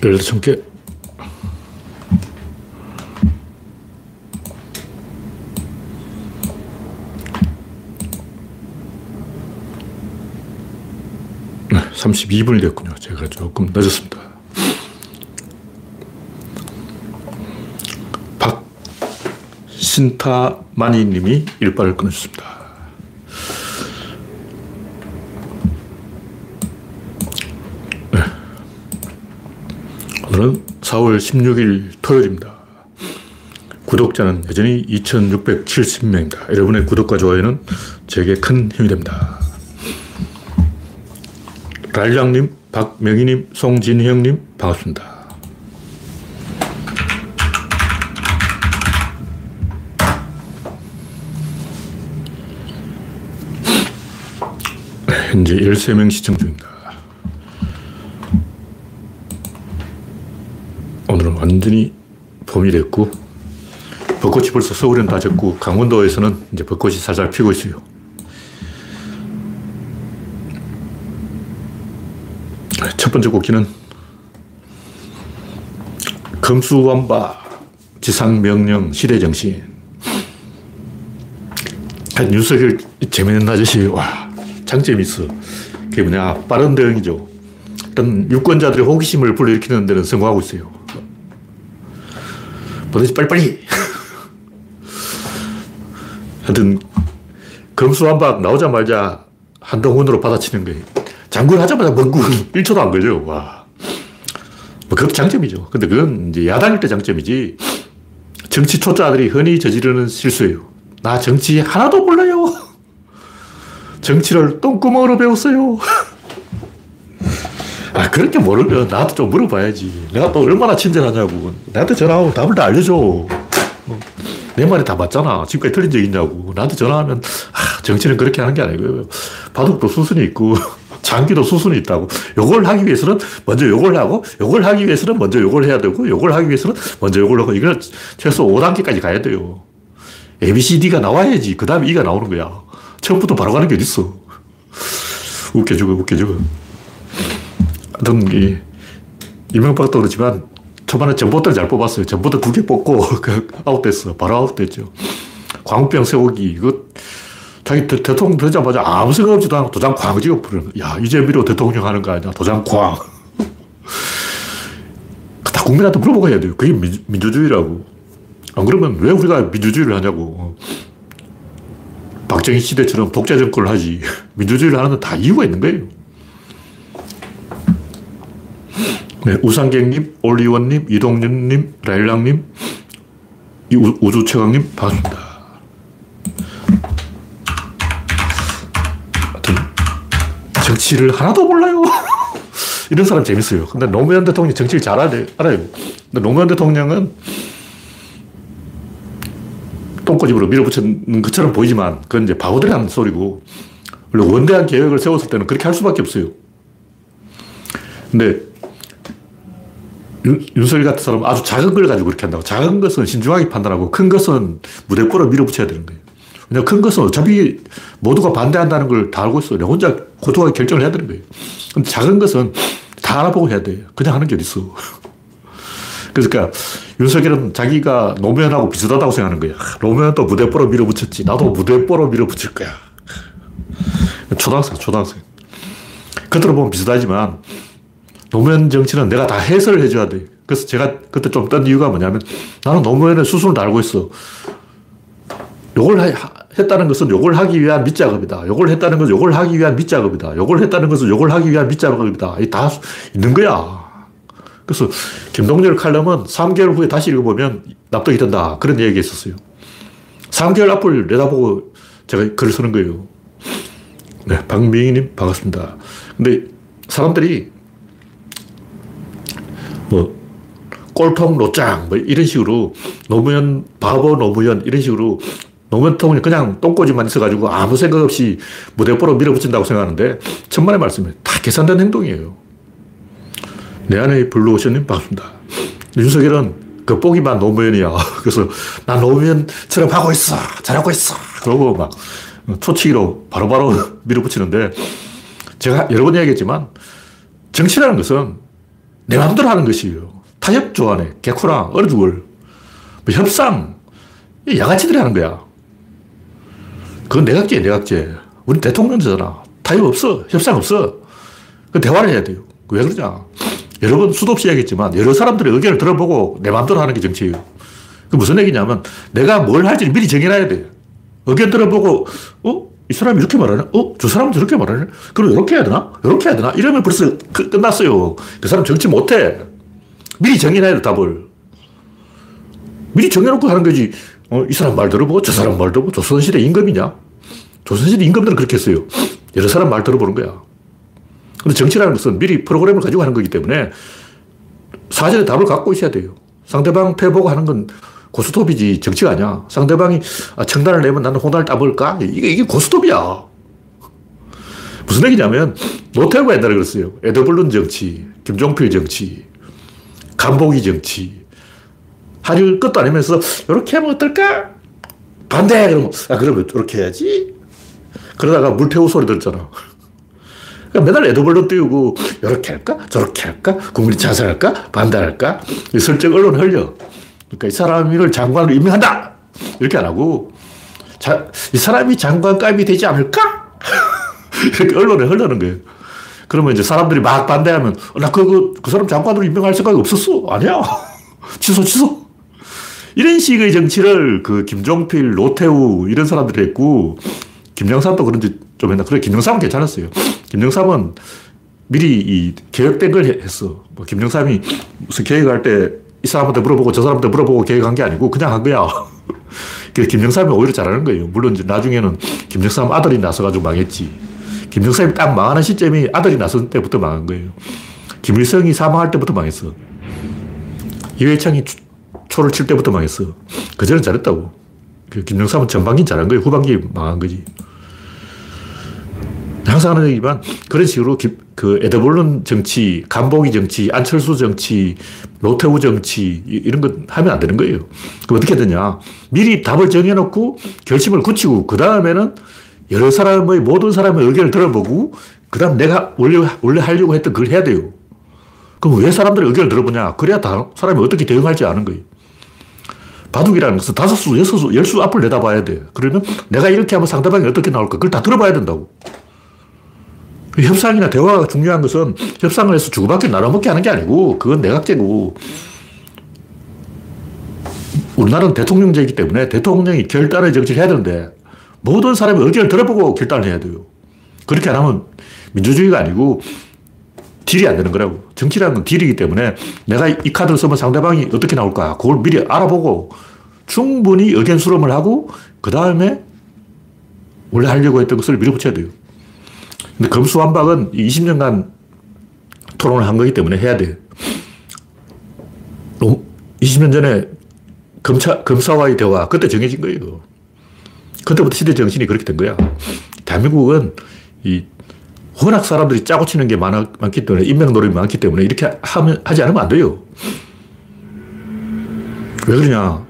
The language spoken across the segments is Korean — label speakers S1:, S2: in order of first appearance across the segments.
S1: 18개. 네, 32분이 됐군요. 제가 조금 늦었습니다. 박신타마니 님이 일발을 끊어주습니다 오늘은 4월 16일 토요일입니다. 구독자는 여전히 2670명입니다. 여러분의 구독과 좋아요는 제게 큰 힘이 됩니다. 랄랑님, 박명희님, 송진형님, 반갑습니다. 현재 13명 시청 중입니다. 오늘은 완전히 봄이 됐고, 벚꽃이 벌써 서울엔 다 졌고, 강원도에서는 이제 벚꽃이 살살 피고 있어요. 첫 번째 곡기는 금수완바, 지상명령, 시대정신. 윤석열 재밌는 아저씨, 와, 장점이 있어. 그게 뭐냐, 빠른 대응이죠. 일단 유권자들의 호기심을 불러일으키는 데는 성공하고 있어요. 뭐든지 빨리빨리. 하여튼, 검수한박 나오자마자 한동훈으로 받아치는 거예요. 장군 하자마자 멍구 1초도 안 걸려. 와. 뭐, 그것도 장점이죠. 근데 그건 이제 야당일 때 장점이지. 정치 초짜들이 흔히 저지르는 실수예요. 나 정치 하나도 몰라요. 정치를 똥구멍으로 배웠어요. 아, 그렇게 모르면 나한테 좀 물어봐야지. 내가 또 얼마나 친절하냐고. 나한테 전화하면 답을 다 알려줘. 뭐, 내 말이 다 맞잖아. 지금까지 틀린 적 있냐고. 나한테 전화하면, 아, 정치는 그렇게 하는 게 아니고요. 바둑도 수순이 있고, 장기도 수순이 있다고. 요걸 하기 위해서는 먼저 요걸 하고, 요걸 하기 위해서는 먼저 요걸 해야 되고, 요걸 하기 위해서는 먼저 요걸 하고, 이걸 최소 5단계까지 가야 돼요. ABCD가 나와야지. 그 다음에 E가 나오는 거야. 처음부터 바로 가는 게 어딨어. 웃겨 죽어, 웃겨 죽어. 하여튼, 이, 이명박도 그렇지만, 초반에 전봇대를 잘 뽑았어요. 전봇대 두 개 뽑고, 그 아웃됐어. 바로 아웃됐죠. 광우병 세우기, 이거, 자기 대, 통령 되자마자 아무 생각 없지도 않고 도장 쾅 찍어버리는 야, 이재미로 대통령 하는 거 아니야. 도장 쾅. 다 국민한테 물어보고 해야 돼요. 그게 민, 민주주의라고. 안 그러면 왜 우리가 민주주의를 하냐고. 박정희 시대처럼 독재 정권을 하지. 민주주의를 하는 건 다 이유가 있는 거예요. 네, 우상객님, 올리원님, 이동윤님, 라일랑님, 우주최강님, 반갑습니다. 정치를 하나도 몰라요. 이런 사람 재밌어요. 근데 노무현 대통령이 정치를 잘 알아요. 근데 노무현 대통령은 똥꼬집으로 밀어붙이는 것처럼 보이지만 그건 이제 바보들이 하는 소리고 원래 원대한 계획을 세웠을 때는 그렇게 할 수밖에 없어요. 근데 윤, 윤석열 같은 사람은 아주 작은 걸 가지고 그렇게 한다고. 작은 것은 신중하게 판단하고 큰 것은 무대포로 밀어붙여야 되는 거예요. 왜냐 큰 것은 어차피 모두가 반대한다는 걸 다 알고 있어. 내 혼자 고통하게 결정을 해야 되는 거예요. 근데 작은 것은 다 알아보고 해야 돼요. 그냥 하는 게 어딨어. 그러니까 윤석열은 자기가 노무현하고 비슷하다고 생각하는 거야. 노무현도 무대뽀로 밀어붙였지. 나도 무대뽀로 밀어붙일 거야. 초등학생, 초등학생. 겉으로 보면 비슷하지만 노무현 정치는 내가 다 해설을 해줘야 돼. 그래서 제가 그때 좀떤 이유가 뭐냐면 나는 노무현의 수순을 다 알고 있어. 요걸 했다는 것은 요걸 하기 위한 밑작업이다. 요걸 했다는 것은 요걸 하기 위한 밑작업이다. 요걸 했다는 것은 요걸 하기 위한 밑작업이다. 다 있는 거야. 그래서 김동열 칼럼은 3개월 후에 다시 읽어보면 납득이 된다. 그런 얘기가 있었어요. 3개월 앞을 내다보고 제가 글을 쓰는 거예요. 네, 박민희님 반갑습니다. 근데 사람들이 뭐 꼴통 로짱 뭐 이런 식으로 노무현 바보 노무현 이런 식으로 노무현 대통령 그냥 똥꼬집만 있어가지고 아무 생각 없이 무대뽀로 밀어붙인다고 생각하는데 천만의 말씀이에요. 다 계산된 행동이에요. 내 안에 블루오션님 반갑습니다. 윤석열은 겉보기만 노무현이야. 그래서 나 노무현처럼 하고 있어. 잘하고 있어. 그러고 막 초치기로 바로바로 밀어붙이는데 제가 여러 번 이야기했지만 정치라는 것은 내 마음대로 하는 것이에요. 타협 좋아하네. 개코랑 죽을. 뭐 협상. 야가치들이 하는 거야. 그건 내각제, 내각제. 우리 대통령제잖아. 타협 없어. 협상 없어. 그 대화를 해야 돼요. 왜 그러냐. 여러 번 수도 없이 얘기했지만 여러 사람들의 의견을 들어보고 내 마음대로 하는 게 정치예요. 그 무슨 얘기냐면 내가 뭘 할지 미리 정해놔야 돼. 의견 들어보고, 어? 이 사람이 이렇게 말하네? 어? 저 사람은 저렇게 말하네? 그럼 이렇게 해야 되나? 이렇게 해야 되나? 이러면 벌써 그, 끝났어요. 그 사람 정치 못해. 미리 정해놔야 돼, 답을. 미리 정해놓고 하는 거지. 어, 이 사람 말 들어보고 저 사람 말 들어보고 조선시대 임금이냐? 조선시대 임금들은 그렇게 했어요. 여러 사람 말 들어보는 거야. 근데 정치라는 것은 미리 프로그램을 가지고 하는 거기 때문에 사전에 답을 갖고 있어야 돼요. 상대방 패보고 하는 건 고스톱이지 정치가 아니야. 상대방이 아, 청단을 내면 나는 홍단을 따볼까? 이게, 이게 고스톱이야. 무슨 얘기냐면 노태우가 옛날에 그랬어요. 에드블룬 정치, 김종필 정치, 간보기 정치. 한일 끝도 아니면서 이렇게 하면 어떨까? 반대! 그러면 아 그러면 이렇게 해야지. 그러다가 물태우 소리 들었잖아. 그러니까 맨날 에드벌룬 띄우고 이렇게 할까? 저렇게 할까? 국민이 자살할까? 반대할까? 설정 언론 흘려. 그러니까 이 사람이 를 장관으로 임명한다! 이렇게 안 하고, 자, 이 사람이 장관감이 되지 않을까? 이렇게 언론에 흘러는 거예요. 그러면 이제 사람들이 막 반대하면, 어, 나 그, 그 사람 장관으로 임명할 생각이 없었어. 아니야. 취소, 취소. 이런 식의 정치를 그 김종필, 노태우 이런 사람들이 했고, 김영삼도 그런지 좀 했나. 그래, 김영삼은 괜찮았어요. 김영삼은 미리 이 계획된 걸 했어. 뭐 김영삼이 무슨 계획할 때이 사람한테 물어보고 저 사람한테 물어보고 계획한 게 아니고 그냥 한 거야. 그래서 김영삼이 오히려 잘하는 거예요. 물론 이제 나중에는 김영삼 아들이 나서가지고 망했지. 김영삼이 딱 망하는 시점이 아들이 나선 때부터 망한 거예요. 김일성이 사망할 때부터 망했어. 이회창이 초를 칠 때부터 망했어. 그전엔 잘했다고. 그 김영삼은 전반기 잘한 거예요. 후반기 망한 거지. 항상 하는 얘기지만 그런 식으로 그 에드볼론 정치, 간보기 정치, 안철수 정치, 노태우 정치 이런 거 하면 안 되는 거예요. 그럼 어떻게 되냐? 미리 답을 정해놓고 결심을 굳히고 그 다음에는 여러 사람의 모든 사람의 의견을 들어보고 그 다음 내가 원래 원래 하려고 했던 그걸 해야 돼요. 그럼 왜 사람들의 의견을 들어보냐? 그래야 다 사람이 어떻게 대응할지 아는 거예요. 바둑이라는 것은 다섯 수, 여섯 수, 열 수 앞을 내다봐야 돼. 그러면 내가 이렇게 하면 상대방이 어떻게 나올까? 그걸 다 들어봐야 된다고. 협상이나 대화가 중요한 것은 협상을 해서 주고받기 나눠먹게 하는 게 아니고 그건 내각제고 우리나라는 대통령제이기 때문에 대통령이 결단의 정치를 해야 되는데 모든 사람의 의견을 들어보고 결단을 해야 돼요. 그렇게 안 하면 민주주의가 아니고 딜이 안 되는 거라고. 정치라는 건 딜이기 때문에 내가 이 카드를 쓰면 상대방이 어떻게 나올까 그걸 미리 알아보고 충분히 의견 수렴을 하고 그 다음에 원래 하려고 했던 것을 밀어붙여야 돼요. 근데 검수완박은 20년간 토론을 한 거기 때문에 해야 돼. 20년 전에 검사, 검사와의 대화, 그때 정해진 거예요. 그때부터 시대 정신이 그렇게 된 거야. 대한민국은 이 워낙 사람들이 짜고 치는 게 많아, 많기 때문에, 인명 노름이 많기 때문에 이렇게 하면, 하지 않으면 안 돼요. 왜 그러냐.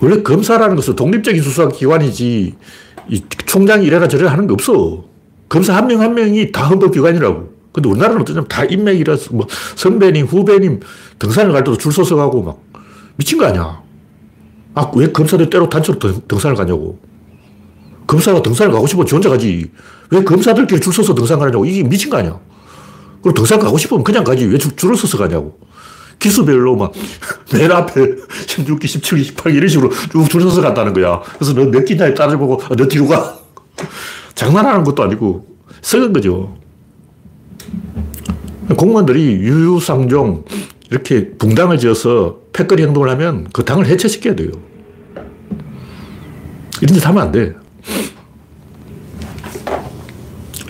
S1: 원래 검사라는 것은 독립적인 수사기관이지, 이 총장이 이래라 저래라 하는 게 없어. 검사 한 명 한 명이 다 헌법기관이라고. 근데 우리나라는 어떠냐면 다 인맥이라서 뭐 선배님, 후배님 등산을 갈 때도 줄 서서 가고 막 미친 거 아니야. 아, 왜 검사들 때로 단체로 등 산을 가냐고. 검사가 등산을 가고 싶으면 지 혼자 가지. 왜 검사들끼리 줄 서서 등산 가냐고. 이게 미친 거 아니야. 그리고 등산 가고 싶으면 그냥 가지. 왜 줄, 줄을 서서 가냐고. 기수별로 막, 맨 앞에 16기, 17기, 18기 이런 식으로 쭉 줄 서서 간다는 거야. 그래서 너 몇 기냐에 따져보고, 아, 너 뒤로 가. 장난하는 것도 아니고 썩은 거죠. 공무원들이 유유상종 이렇게 붕당을 지어서 패거리 행동을 하면 그 당을 해체시켜야 돼요. 이런 짓 하면 안 돼.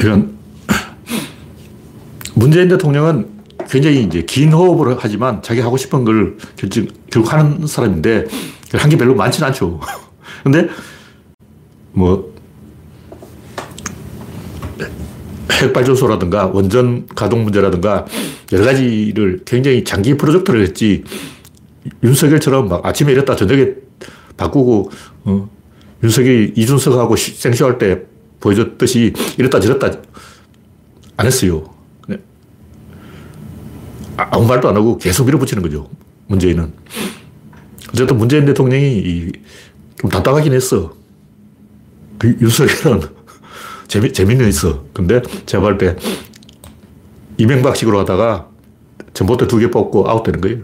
S1: 이건 문재인 대통령은 굉장히 이제 긴 호흡을 하지만 자기 하고 싶은 걸 결정, 결국 하는 사람인데 한 게 별로 많지는 않죠. 근데 뭐 핵발전소라든가 원전 가동 문제라든가 여러 가지를 굉장히 장기 프로젝트를 했지 윤석열처럼 막 아침에 이랬다 저녁에 바꾸고 어, 윤석열이 이준석하고 생쇼할 때 보여줬듯이 이랬다 저랬다 안 했어요. 네. 아무 말도 안 하고 계속 밀어붙이는 거죠. 문재인은. 어쨌든 문재인 대통령이 좀 답답하긴 했어. 그 윤석열은 재미, 재밌는 있어. 근데 제가 볼때 이명박식으로 하다가 전봇대 두 개 뽑고 아웃되는 거예요.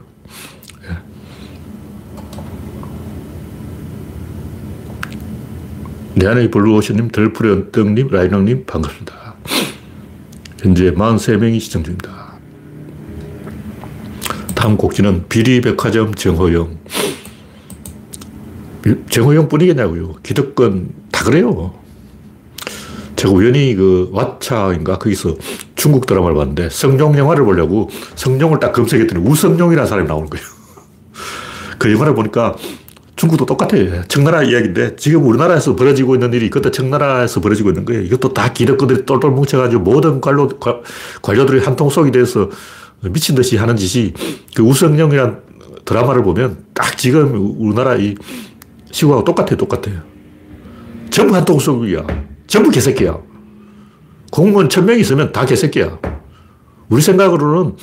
S1: 예. 내 안의 블루오션님, 덜프레언떡님, 라이너님 반갑습니다. 현재 43명이 시청 중입니다. 다음 곡지는 비리백화점 정호영. 정호영 뿐이겠냐고요. 기득권 다 그래요. 제가 우연히 그 왓챠인가 거기서 중국 드라마를 봤는데 성룡 영화를 보려고 성룡을 딱 검색했더니 우성룡이라는 사람이 나오는 거예요. 그 영화를 보니까 중국도 똑같아요. 청나라 이야기인데 지금 우리나라에서 벌어지고 있는 일이 그때 청나라에서 벌어지고 있는 거예요. 이것도 다 기득권들이 똘똘 뭉쳐가지고 모든 관료, 관료들이 한 통 속이 돼서 미친 듯이 하는 짓이 그 우성룡이란 드라마를 보면 딱 지금 우리나라 이 시국하고 똑같아요. 똑같아요. 전부 한 통 속이야. 전부 개새끼야. 공무원 천 명 있으면 다 개새끼야. 우리 생각으로는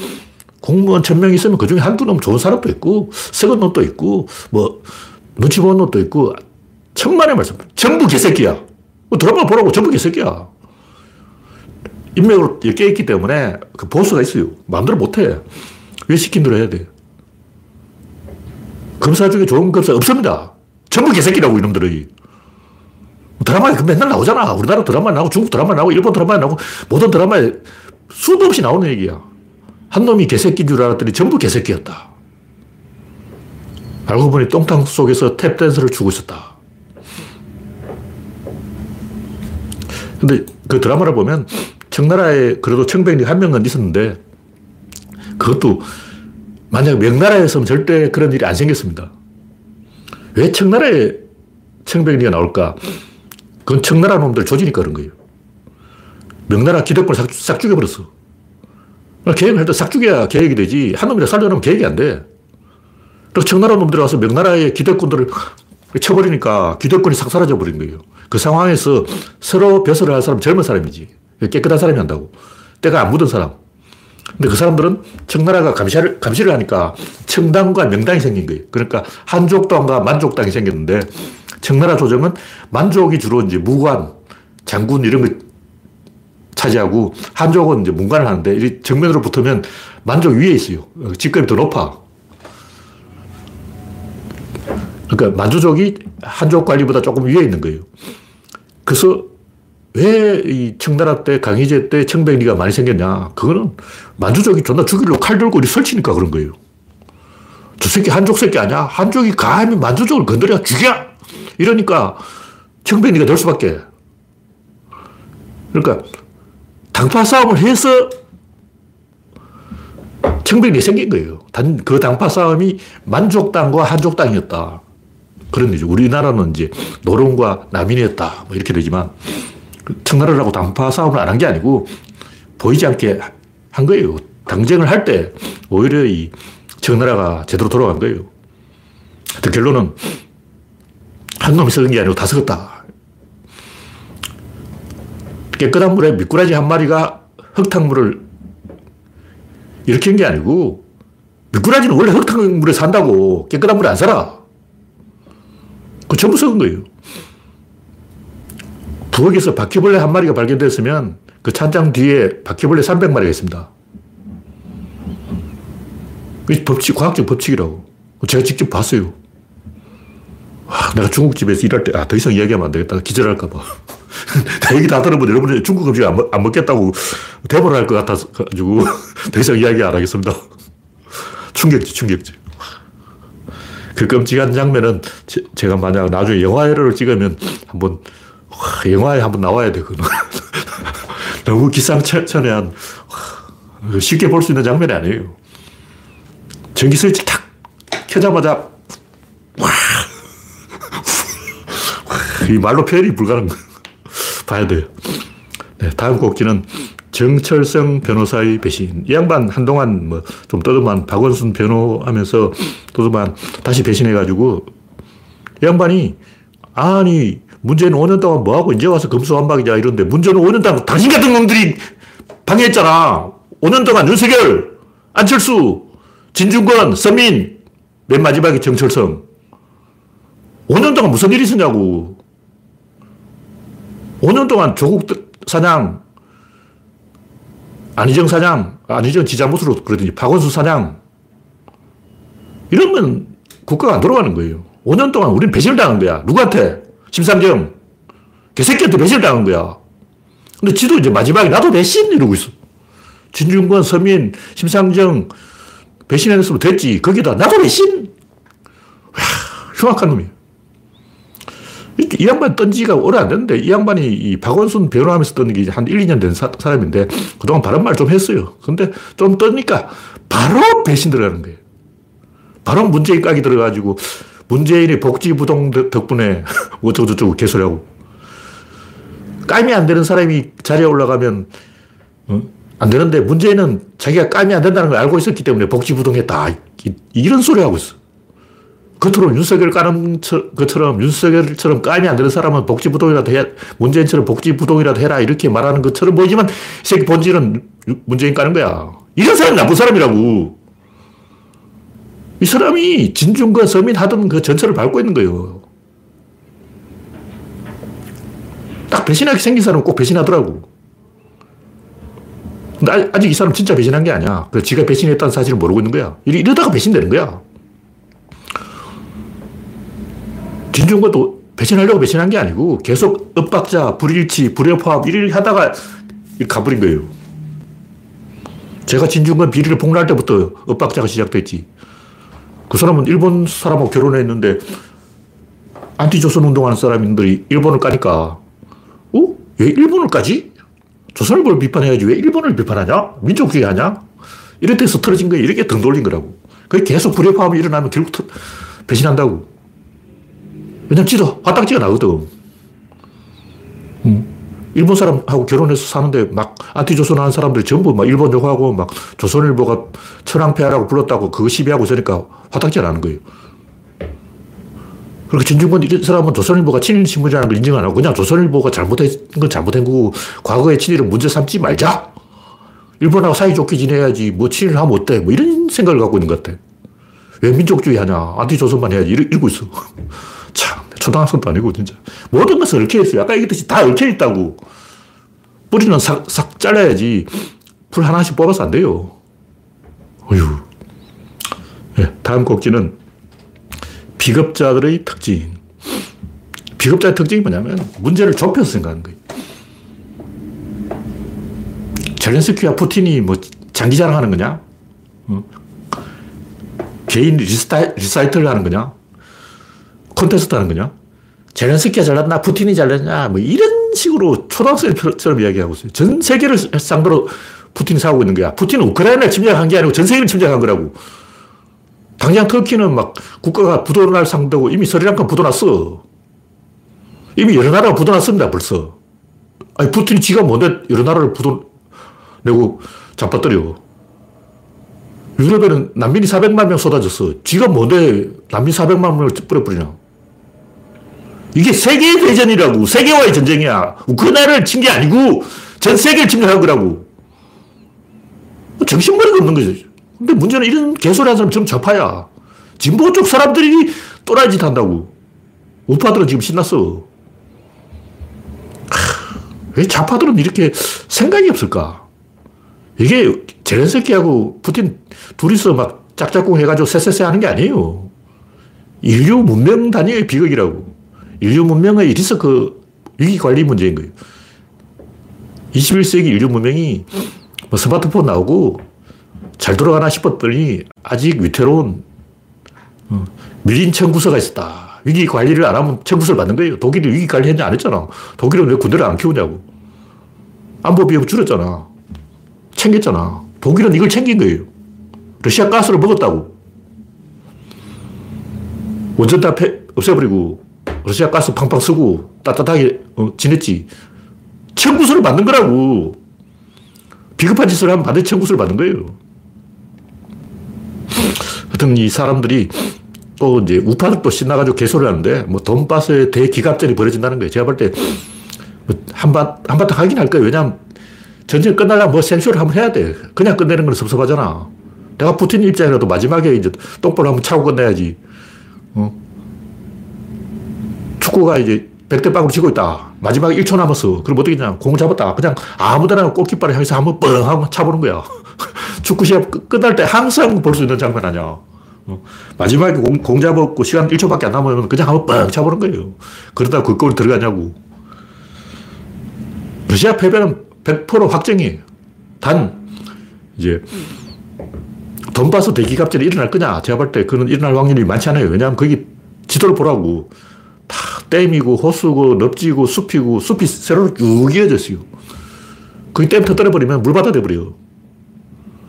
S1: 공무원 천 명 있으면 그 중에 한두 놈 좋은 사람도 있고, 썩은 놈도 있고, 뭐, 눈치 보는 놈도 있고, 천만의 말씀. 전부 개새끼야. 뭐 드라마 보라고 전부 개새끼야. 인맥으로 깨있기 때문에 그 보수가 있어요. 마음대로 못해. 왜 시킨 대로 해야 돼? 검사 중에 좋은 검사 없습니다. 전부 개새끼라고 이놈들이. 드라마에 그 맨날 나오잖아. 우리나라 드라마 나오고 중국 드라마 나오고 일본 드라마 나오고 모든 드라마에 수도 없이 나오는 얘기야. 한 놈이 개새끼인 줄 알았더니 전부 개새끼였다. 알고 보니 똥탕 속에서 탭댄스를 추고 있었다. 근데 그 드라마를 보면 청나라에 그래도 청백리 한 명은 있었는데 그것도 만약 명나라에서는 절대 그런 일이 안 생겼습니다. 왜 청나라에 청백리가 나올까? 그건 청나라 놈들 조지니까 그런 거예요. 명나라 기득권을 싹, 싹 죽여버렸어. 계획을 할때 싹 죽여야 계획이 되지. 한 놈이라 살려놓으면 계획이 안 돼. 그래서 청나라 놈들이 와서 명나라의 기득권들을 쳐버리니까 기득권이 싹 사라져버린 거예요. 그 상황에서 서로 벼슬을 할 사람 젊은 사람이지. 깨끗한 사람이 한다고. 때가 안 묻은 사람. 근데 그 사람들은 청나라가 감시를, 감시를 하니까 청당과 명당이 생긴 거예요. 그러니까 한족당과 만족당이 생겼는데 청나라 조정은 만족이 주로 이제 무관, 장군 이런 거 차지하고 한족은 이제 문관을 하는데 이 정면으로 붙으면 만족 위에 있어요. 직급이 더 높아. 그러니까 만주족이 한족 관리보다 조금 위에 있는 거예요. 그래서 왜 이 청나라 때 강희제 때 청백리가 많이 생겼냐? 그거는 만주족이 존나 죽이려고 칼 들고 설치니까 그런 거예요. 저 새끼 한족 새끼 아니야? 한족이 감히 만주족을 건드려 죽여! 이러니까 청백리가 될 수밖에. 그러니까 당파 싸움을 해서 청백리 생긴 거예요. 단, 그 당파 싸움이 만족당과 한족당이었다. 그런 거죠. 우리나라는 이제 노론과 남인이었다. 뭐 이렇게 되지만 청나라라고 당파 싸움을 안 한 게 아니고 보이지 않게 한 거예요. 당쟁을 할 때 오히려 이 청나라가 제대로 돌아간 거예요. 결론은 한 놈이 썩은 게 아니고 다 썩었다. 깨끗한 물에 미꾸라지 한 마리가 흙탕물을 일으킨 게 아니고 미꾸라지는 원래 흙탕물에 산다고 깨끗한 물에 안 살아. 그 전부 썩은 거예요. 부엌에서 바퀴벌레 한 마리가 발견됐으면 그 찬장 뒤에 바퀴벌레 300마리가 있습니다. 법칙, 과학적 법칙이라고. 제가 직접 봤어요. 와, 내가 중국집에서 일할 때, 아, 더 이상 이야기하면 안 되겠다. 기절할까봐. 나 얘기 다 들으면 여러분이 중국 음식 안, 먹, 안 먹겠다고 대본을 할것 같아가지고 더 이상 이야기 안 하겠습니다. 충격지, 충격지. 그 끔찍한 장면은 제, 가 만약 나중에 영화를 찍으면 한번, 와, 영화에 한번 나와야 돼, 그거 너무 기상천외한, 쉽게 볼 수 있는 장면이 아니에요. 전기 스위치 탁 켜자마자 이 말로 표현이 불가능. 봐야 돼요. 네, 다음 곡지는 정철성 변호사의 배신. 이 양반 한동안 뭐 좀 떠들만 박원순 변호하면서 떠들만 다시 배신해가지고 이 양반이 아니 문재인 5년 동안 뭐하고 이제 와서 금수한박이냐 이런데 문재인 5년 동안 당신 같은 놈들이 방해했잖아. 5년 동안 윤석열 안철수, 진중권, 서민, 맨 마지막에 정철성. 5년 동안 무슨 일이 있었냐고. 5년 동안 조국 사냥, 안희정 사냥, 안희정 지자못으로 그러더니 박원순 사냥. 이러면 국가가 안 돌아가는 거예요. 5년 동안 우리는 배신을 당한 거야. 누구한테? 심상정. 개새끼한테 배신을 당한 거야. 근데 지도 이제 마지막에 나도 배신 이러고 있어. 진중권, 서민, 심상정 배신했으면 됐지. 거기다 나도 배신. 와, 흉악한 놈이에 요. 이 양반 뜬 지가 오래 안 됐는데 이 양반이 이 박원순 변호하면서 뜬 게 한 1, 2년 된 사, 람인데 그동안 바른 말 좀 했어요. 근데 좀 뜨니까 바로 배신 들어가는 거예요. 바로 문재인 까기 들어가지고 문재인이 복지부동 덕분에 어쩌고저쩌고 개소리하고 까임이 안 되는 사람이 자리에 올라가면 어? 안 되는데 문재인은 자기가 까임이 안 된다는 걸 알고 있었기 때문에 복지부동했다. 이런 소리 하고 있어. 겉으로 윤석열 까는 것처럼 윤석열처럼 까임이 안 되는 사람은 복지부동이라도 해, 문재인처럼 복지부동이라도 해라. 이렇게 말하는 것처럼 보이지만 이 새끼 본질은 문재인 까는 거야. 이런 사람이 나쁜 사람이라고. 이 사람이 진중과 서민 하던 그 전철을 밟고 있는 거예요. 딱 배신하게 생긴 사람은 꼭 배신하더라고. 근데 아직 이 사람 진짜 배신한 게 아니야. 그 지가 배신했다는 사실을 모르고 있는 거야. 이러다가 배신되는 거야. 진중권도 배신하려고 배신한 게 아니고 계속 엇박자, 불일치, 불협화음 이를 하다가 가버린 거예요. 제가 진중권 비리를 폭로할 때부터 엇박자가 시작됐지. 그 사람은 일본 사람하고 결혼했는데 안티조선 운동하는 사람들이 일본을 까니까 어? 왜 일본을 까지? 조선일보를 비판해야지 왜 일본을 비판하냐? 민족주의 하냐? 이런 데서 틀어진 거예요. 이렇게 등 돌린 거라고. 그게 계속 불협화음이 일어나면 결국 터, 배신한다고. 왜냐면 지도 화딱지가 나거든. 음. 일본 사람하고 결혼해서 사는데 막 안티조선 하는 사람들이 전부 막 일본 욕하고 막 조선일보가 천황폐하라고 불렀다고 그거 시비하고 있으니까 화딱지가 나는 거예요. 그렇게 진중권 이 사람은 조선일보가 친일 신문이라는 걸 인정 안 하고 그냥 조선일보가 잘못한 건 잘못한 거고 과거의 친일은 문제 삼지 말자. 일본하고 사이좋게 지내야지 뭐 친일 하면 어때? 뭐 이런 생각을 갖고 있는 것 같아. 왜 민족주의 하냐? 안티조선만 해야지. 이러고 있어. 참, 초등학생도 아니고, 진짜. 모든 것을 얽혀있어요. 아까 얘기했듯이 다 얽혀있다고. 뿌리는 싹, 싹 잘라야지. 풀 하나씩 뽑아서 안 돼요. 어휴. 네, 다음 곡지는 비겁자들의 특징. 비겁자의 특징이 뭐냐면 문제를 좁혀서 생각하는 거예요. 젤렌스키와 푸틴이 뭐 장기 자랑하는 거냐? 어? 개인 리사이, 리사이틀을 하는 거냐? 콘테스트 하는 거냐? 젤렌스키가 잘났나? 푸틴이 잘났냐? 뭐 이런 식으로 초등학생처럼 이야기하고 있어요. 전 세계를 상대로 푸틴이 싸우고 있는 거야. 푸틴은 우크라이나를 침략한 게 아니고 전 세계를 침략한 거라고. 당장 터키는 막 국가가 부도날 상태고 이미 스리랑카 부도났어. 이미 여러 나라가 부도났습니다, 벌써. 아니, 푸틴이 지가 뭔데 여러 나라를 부도내고 잡아뜨려. 유럽에는 난민이 400만 명 쏟아졌어. 지가 뭔데 난민 400만 명을 뿌려버리냐. 이게 세계 대전이라고. 세계와의 전쟁이야. 우크라이나를 친 게 아니고 전 세계를 침략한 거라고. 정신머리가 없는 거죠. 근데 문제는 이런 개소리 하는 사람 전 좌파야. 진보 쪽 사람들이 또라이 짓 한다고. 우파들은 지금 신났어. 왜 좌파들은 이렇게 생각이 없을까? 이게 제렌스키하고 푸틴 둘이서 막 짝짝꿍 해가지고 쎄쎄쎄 하는 게 아니에요. 인류 문명 단위의 비극이라고. 인류 문명의 리스크 위기 관리 문제인 거예요. 21세기 인류 문명이 뭐 스마트폰 나오고 잘 돌아가나 싶었더니 아직 위태로운 어, 밀린 청구서가 있었다. 위기 관리를 안 하면 청구서를 받는 거예요. 독일이 위기 관리 했냐 안 했잖아. 독일은 왜 군대를 안 키우냐고. 안보 비용 줄였잖아. 챙겼잖아. 독일은 이걸 챙긴 거예요. 러시아 가스를 먹었다고. 원전 다 없애버리고 러시아 가스 팡팡 쓰고 따뜻하게 어, 지냈지. 청구서를 받는 거라고. 비겁한 짓을 하면 반드시 청구서를 받는 거예요. 하여튼 이 사람들이 또 이제 우파들도 신나가지고 개소를 하는데 뭐 돈바스의 대기갑전이 벌어진다는 거예요. 제가 볼 때 한바, 한바탕 하긴 할 거예요. 왜냐하면 전쟁 끝나려면 뭐 생쇼를 한번 해야 돼. 그냥 끝내는 건 섭섭하잖아. 내가 푸틴 입장이라도 마지막에 이제 똥볼 한번 차고 끝내야지. 어? 축구가 이제 백대 빵으로 지고 있다. 마지막에 1초 남았어. 그럼 어떻게 냐공 잡았다. 그냥 아무 데나 골키퍼를 향해서 한번 뻥 하고 차보는 거야. 축구 시합 끝날 때 항상 볼 수 있는 장면 아니야. 어? 마지막에 공, 공 잡았고 시간 1초밖에 안 남으면 그냥 한번 뻥 차보는 거예요. 그러다 그 골 들어가냐고. 러시아 패배는 100% 확정이에요. 단, 이제, 돈바스 대기갑절이 일어날 거냐? 제가 볼 때 그는 일어날 확률이 많지 않아요. 왜냐하면 거기 지도를 보라고. 다 댐이고, 호수고, 넙지고, 숲이고, 숲이 세로로 쭉 이어졌어요. 거기 댐 터뜨려버리면 물바다 돼버려요.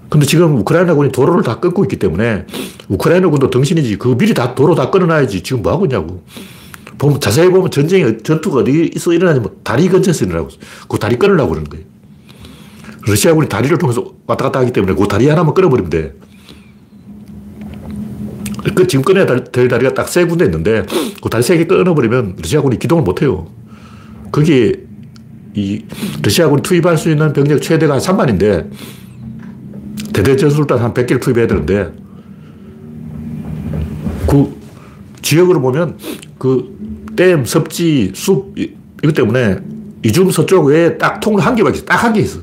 S1: 근데 지금 우크라이나군이 도로를 다 끊고 있기 때문에 우크라이나군도 덩신이지. 그 미리 다 도로 다 끊어놔야지. 지금 뭐 하고 있냐고. 보면, 자세히 보면 전쟁이, 전투가 어디서 일어나냐면 뭐 다리 근처에서 일어나고. 그 다리 끊으려고 그러는 거예요. 러시아군이 다리를 통해서 왔다 갔다 하기 때문에 그 다리 하나만 끊어버리면 돼. 그 지금 끊어야 될 다리가 딱 세 군데 있는데 그 다리 세 개 끊어버리면 러시아군이 기동을 못해요. 거기에 이 러시아군이 투입할 수 있는 병력 최대가 한 3만인데 대대 전술단 한 100개를 투입해야 되는데 그 지역으로 보면 그 댐, 섭지, 숲 이것 때문에 이중 서쪽 외에 딱 통로 한 개밖에 딱한 개 있어.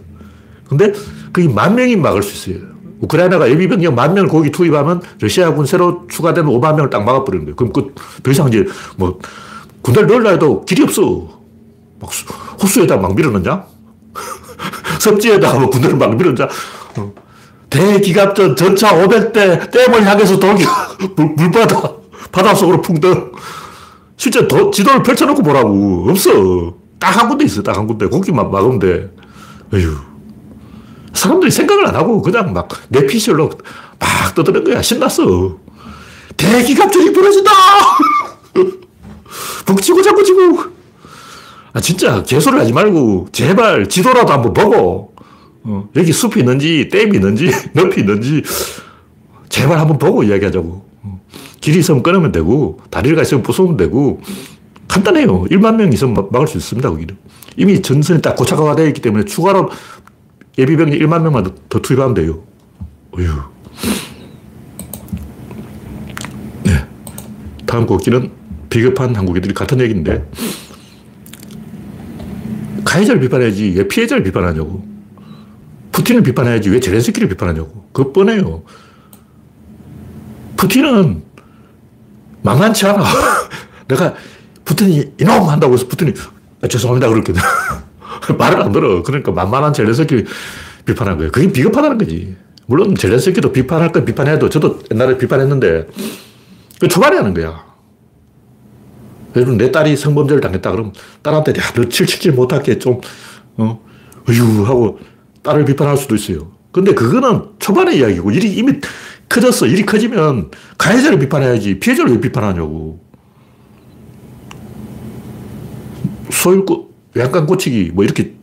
S1: 근데 그게 만 명이 막을 수 있어요. 우크라이나가 예비 병력 만 명을 거기 투입하면 러시아군 새로 추가된 5만 명을 딱 막아버리는 거예요. 그럼 그, 더 이상 이제 뭐 군대를 넣으려 해도 길이 없어. 막 호수에다 막 밀어넣냐? 섭지에다가 뭐 군대를 막 밀어넣냐? 어. 대기갑전 전차 500대 댐을 향해서 돌기 물, 물바다 바닷속으로 풍덩 실제 도, 지도를 펼쳐놓고 보라고 없어 딱 한 군데 있어 딱 한 군데 거기만 막으면 돼 어휴 사람들이 생각을 안 하고 그냥 막 내피셜로 막 떠드는 거야. 신났어. 대기갑절이 부러진다! 북치고 자꾸 치고. 아, 진짜 개소리 하지 말고 제발 지도라도 한번 보고 어, 여기 숲이 있는지 댐이 있는지 늪이 있는지 제발 한번 보고 이야기하자고. 어, 길이 있으면 끊으면 되고 다리가 있으면 부수면 되고 간단해요. 1만 명 있으면 막을 수 있습니다. 거기는. 이미 전선이 딱 고착화되어 있기 때문에 추가로 예비병력 1만 명만 더, 더 투입하면 돼요. 어휴. 네. 다음 곡기는 비겁한 한국인들이 같은 얘기인데, 가해자를 비판해야지 왜 피해자를 비판하냐고. 푸틴을 비판해야지 왜 제렌스키를 비판하냐고. 그거 뻔해요. 푸틴은 만만치 않아. 내가 푸틴이 이놈 한다고 해서 푸틴이 아, 죄송합니다. 그렇게. 말을 안 들어. 그러니까 만만한 젤렌스키 비판한 거예요. 그게 비겁하다는 거지. 물론 젤렌스키도 비판할 건 비판해도 저도 옛날에 비판했는데 그 초반에 하는 거야. 여러분, 내 딸이 성범죄를 당했다 그러면 딸한테 야, 너 칠칠칠 못하게 좀, 어, 어휴 하고 딸을 비판할 수도 있어요. 근데 그거는 초반의 이야기고 일이 이미 커졌어. 일이 커지면 가해자를 비판해야지 피해자를 왜 비판하냐고. 소일고 외양간 고치기, 뭐 이렇게,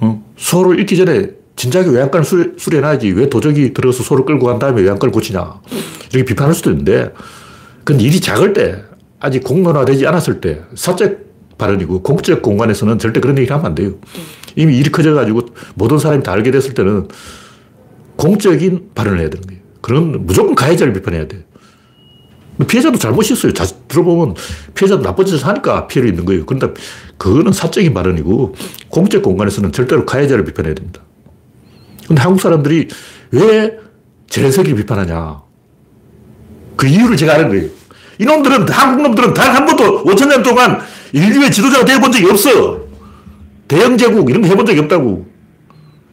S1: 어? 소를 잃기 전에 진작에 외양간을 수리, 수리해놔야지. 왜 도적이 들어서 소를 끌고 간 다음에 외양간을 고치냐. 이렇게 비판할 수도 있는데, 근데 일이 작을 때, 아직 공론화되지 않았을 때, 사적 발언이고, 공적 공간에서는 절대 그런 얘기를 하면 안 돼요. 이미 일이 커져가지고 모든 사람이 다 알게 됐을 때는 공적인 발언을 해야 되는 거예요. 그런 무조건 가해자를 비판해야 돼. 피해자도 잘못이 있어요. 자, 들어보면 피해자도 나쁜 짓을 하니까 피해를 입는 거예요. 그런데 그거는 사적인 발언이고 공적 공간에서는 절대로 가해자를 비판해야 됩니다. 근데 한국 사람들이 왜 제렌스키를 비판하냐. 그 이유를 제가 아는 거예요. 이놈들은, 한국 놈들은 단 한 번도 5천 년 동안 인류의 지도자가 되어본 적이 없어. 대영제국 이런 거 해본 적이 없다고.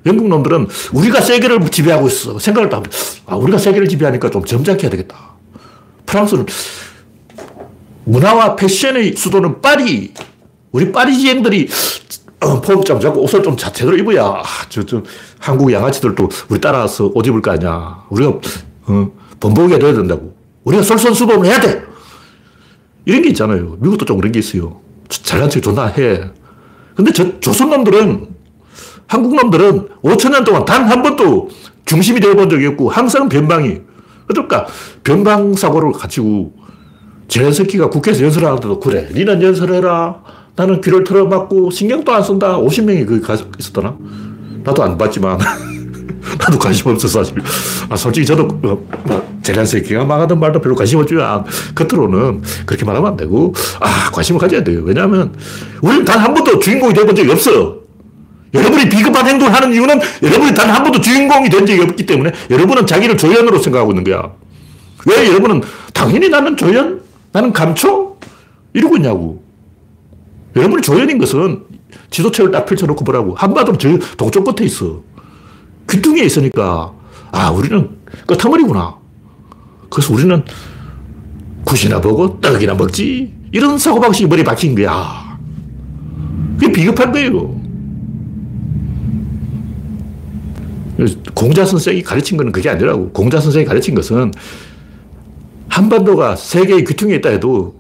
S1: 영국 놈들은 우리가 세계를 지배하고 있어. 생각을 다, 아, 우리가 세계를 지배하니까 좀 점잖게 해야 되겠다. 프랑스는 문화와 패션의 수도는 파리. 우리 파리지앵들이 어, 폼좀 잡고 옷을 좀 제대로 입어야 아, 저, 저 한국 양아치들도 우리 따라서 옷 입을 거 아니야. 우리가 어, 번복이 돼야 된다고. 우리가 솔선수범을 해야 돼. 이런 게 있잖아요. 미국도 좀 그런 게 있어요. 잘난 척 존나 해. 근데 저 조선놈들은 한국 놈들은 5천 년 동안 단 한 번도 중심이 되어본 적이 없고 항상 변방이 그러니까 변방사고를 갖추고 제렌스키가 국회에서 연설을 하는데도 그래 니는 연설해라 나는 귀를 틀어막고 신경도 안 쓴다 50명이 거기 가 있었더나 나도 안 봤지만 나도 관심 없어, 사실. 아, 솔직히 저도, 어, 뭐, 제란스키가 망하든 말든 별로 관심 없지만, 아, 겉으로는 그렇게 말하면 안 되고, 아, 관심을 가져야 돼요. 왜냐하면, 우리는 단 한 번도 주인공이 돼본 적이 없어. 여러분이 비겁한 행동을 하는 이유는 여러분이 단 한 번도 주인공이 된 적이 없기 때문에 여러분은 자기를 조연으로 생각하고 있는 거야. 왜 여러분은 당연히 나는 조연? 나는 감초? 이러고 있냐고. 여러분이 조연인 것은 지도책을 딱 펼쳐놓고 보라고. 한마디로 저 동쪽 끝에 있어. 귀퉁이에 있으니까, 아, 우리는 끝머리구나. 그래서 우리는 굿이나 보고 떡이나 먹지. 이런 사고방식이 머리에 박힌 거야. 그게 비겁한 거예요. 공자 선생이 가르친 거는 그게 아니라고. 공자 선생이 가르친 것은 한반도가 세계의 귀퉁이에 있다 해도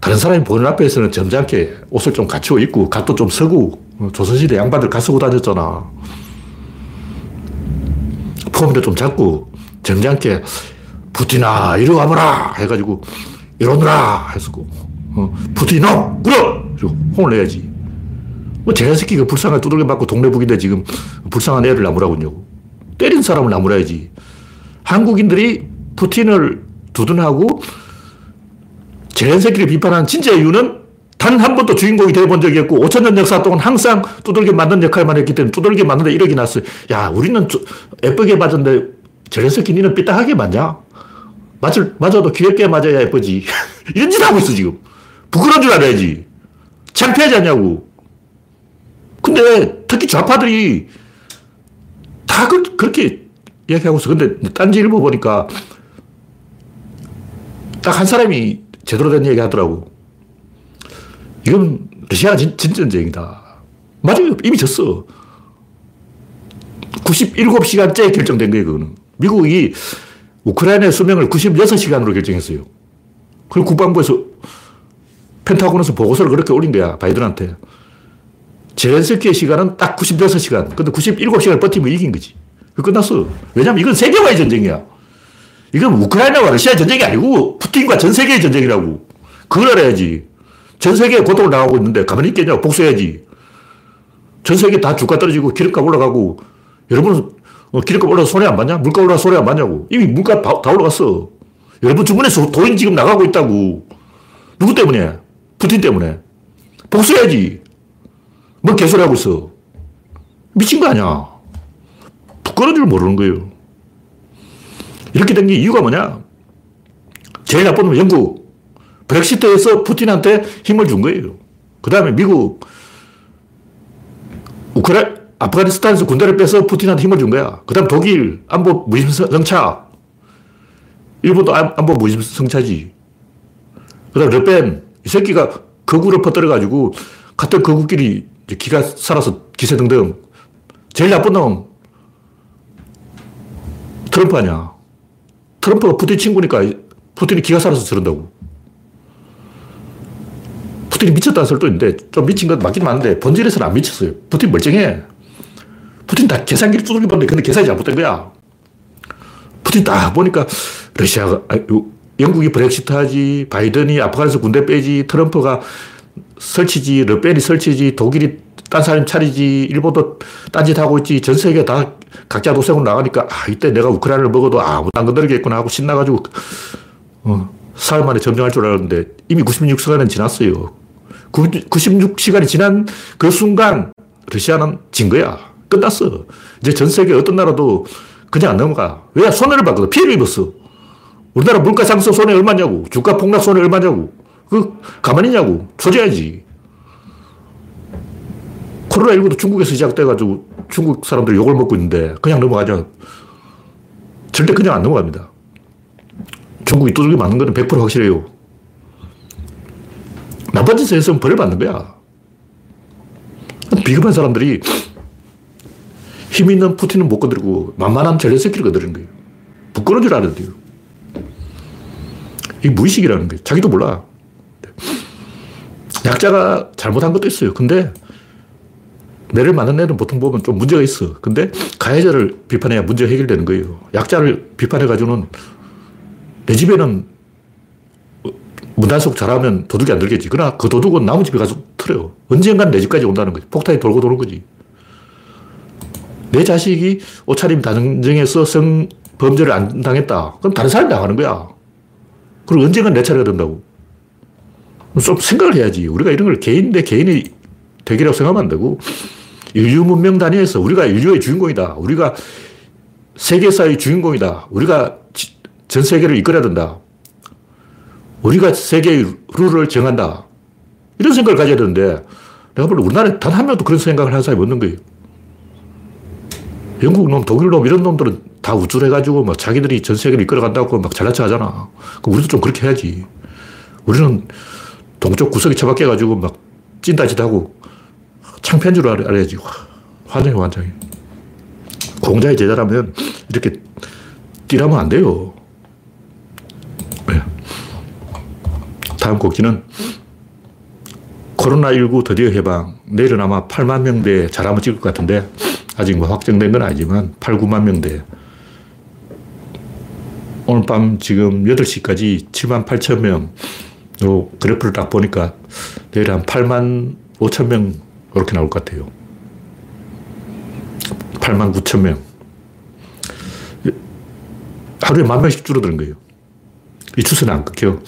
S1: 다른 사람이 보는 앞에서는 점잖게 옷을 좀 갖추고 입고 갓도 좀 서고 어, 조선시대 양반들 갓 쓰고 다녔잖아. 폼도 좀 잡고 점잖게 푸틴아 이리 와보라 해가지고 이러느라 했었고 어, 푸틴아 그러 홍을 내야지. 뭐 제자새끼 그 불쌍한 두들겨 맞고 동네 북인데 지금 불쌍한 애를 있냐고. 때린 사람을 나무라야지. 한국인들이 푸틴을 두둔하고 제렌스키를 비판한 진짜 이유는 단 한 번도 주인공이 되어본 적이 없고 5천 년 역사 동안 항상 두들겨 맞는 역할만 했기 때문에 두들겨 맞는데 이력이 났어요. 야, 우리는 예쁘게 맞았는데 제렌스키 니는 삐딱하게 맞냐? 맞을, 맞아도 귀엽게 맞아야 예쁘지. 이런 짓 하고 있어, 지금. 부끄러운 줄 알아야지. 창피하지 않냐고. 근데 특히 좌파들이 다 그, 렇게 이야기하고 있어. 근데 딴지 일보 보니까 딱 한 사람이 제대로 된 얘기 하더라고. 이건 러시아가 진, 진전쟁이다. 맞아요. 이미 졌어. 97시간째 결정된 거예요, 그거는. 미국이 우크라이나의 수명을 96시간으로 결정했어요. 그리고 국방부에서 펜타곤에서 보고서를 그렇게 올린 거야, 바이든한테. 제렌스키의 시간은 딱 96시간. 근데 97시간을 버티면 이긴 거지. 끝났어. 왜냐면 이건 세계화의 전쟁이야. 이건 우크라이나와 러시아 전쟁이 아니고 푸틴과 전 세계의 전쟁이라고. 그걸 알아야지. 전 세계에 고통을 당하고 있는데 가만히 있겠냐고. 복수해야지. 전 세계 다 주가 떨어지고 기름값 올라가고 여러분은 어, 기름값 올라서 손해 안 받냐? 물가 올라서 손해 안 받냐고. 이미 물가 다 올라갔어. 여러분 주문에서 돈이 지금 나가고 있다고. 누구 때문에? 푸틴 때문에. 복수해야지. 뭐 개소리 하고 있어. 미친 거 아니야. 부끄러운 줄 모르는 거예요. 이렇게 된 게 이유가 뭐냐? 제일 나쁜 놈은 영국. 브렉시트에서 푸틴한테 힘을 준 거예요. 그 다음에 미국, 우크라 아프가니스탄에서 군대를 빼서 푸틴한테 힘을 준 거야. 그 다음 독일, 안보 무임승차. 일본도 안보 무임승차지. 그 다음 르펜. 이 새끼가 거구를 퍼뜨려가지고 같은 거구끼리 기가 살아서 기세 등등. 제일 나쁜 놈 트럼프 아니야. 트럼프가 푸틴 친구니까 푸틴이 기가 살아서 저런다고. 푸틴이 미쳤다는 설도 있는데 좀 미친 건 맞긴 맞는데 본질에서는 안 미쳤어요. 푸틴 멀쩡해. 푸틴 다 계산기를 두들겨 봤는데 근데 계산이 잘못된 거야. 푸틴 딱 보니까 러시아가, 영국이 브렉시트 하지, 바이든이 아프간에서 군대 빼지, 트럼프가 설치지, 르펜이 설치지, 독일이 딴 사람 차리지, 일본도 딴짓 하고 있지, 전 세계 다 각자 도생으로 나가니까, 아, 이때 내가 우크라이나를 먹어도 아무도 안 건드리겠구나 하고 신나가지고, 어, 사흘 만에 점령할 줄 알았는데, 이미 96시간은 지났어요. 96시간이 지난 그 순간, 러시아는 진 거야. 끝났어. 이제 전 세계 어떤 나라도 그냥 안 넘어가. 왜? 손해를 받거든. 피해를 입었어. 우리나라 물가 상승 손해 얼마냐고. 주가 폭락 손해 얼마냐고. 그, 가만히 있냐고. 조져야지. 코로나19도 중국에서 시작돼가지고 중국 사람들이 욕을 먹고 있는데 그냥 넘어가죠. 절대 그냥 안 넘어갑니다. 중국이 두들겨 맞는 거는 100% 확실해요. 나쁜 짓을 했으면 벌을 받는 거야. 비겁한 사람들이 힘 있는 푸틴은 못 건드리고 만만한 젤렌스키를 건드리는 거예요. 부끄러운 줄 아는데요. 이게 무의식이라는 거예요. 자기도 몰라. 약자가 잘못한 것도 있어요. 근데 매를 맞는 애는 보통 보면 좀 문제가 있어. 근데 가해자를 비판해야 문제가 해결되는 거예요. 약자를 비판해가지고는 내 집에는 문단속 잘하면 도둑이 안 들겠지. 그러나 그 도둑은 나무 집에 가서 틀어요. 언젠간 내 집까지 온다는 거지. 폭탄이 돌고 도는 거지. 내 자식이 옷차림 단정해서 성 범죄를 안 당했다. 그럼 다른 사람이 당하는 거야. 그리고 언젠간 내 차례가 된다고. 좀 생각을 해야지. 우리가 이런 걸 개인 대 개인이 대결이라고 생각하면 안 되고, 인류 문명 단위에서 우리가 인류의 주인공이다. 우리가 세계사의 주인공이다. 우리가 전 세계를 이끌어야 된다. 우리가 세계의 룰을 정한다. 이런 생각을 가져야 되는데, 내가 볼 때 우리나라에 단 한 명도 그런 생각을 하는 사람이 없는 거예요. 영국 놈, 독일 놈, 이런 놈들은 다 우쭐해가지고 막 자기들이 전 세계를 이끌어간다고 막 잘난 척 하잖아. 우리도 좀 그렇게 해야지. 우리는 동쪽 구석에 처박혀가지고 막 찐따짓 하고 창피한 줄 알아야지. 환장해, 환장해. 공자의 제자라면 이렇게 뛰라면 안 돼요. 네. 다음 곡지는 코로나19 드디어 해방. 내일은 아마 8만 명대 잘하면 찍을 것 같은데 아직 뭐 확정된 건 아니지만 8, 9만 명대. 오늘 밤 지금 8시까지 7만 8천 명 으로 그래프를 딱 보니까 내일 한 8만 5천 명 이렇게 나올 것 같아요. 8만 9천 명. 하루에 만 명씩 줄어드는 거예요. 이 추세는 안 끊겨.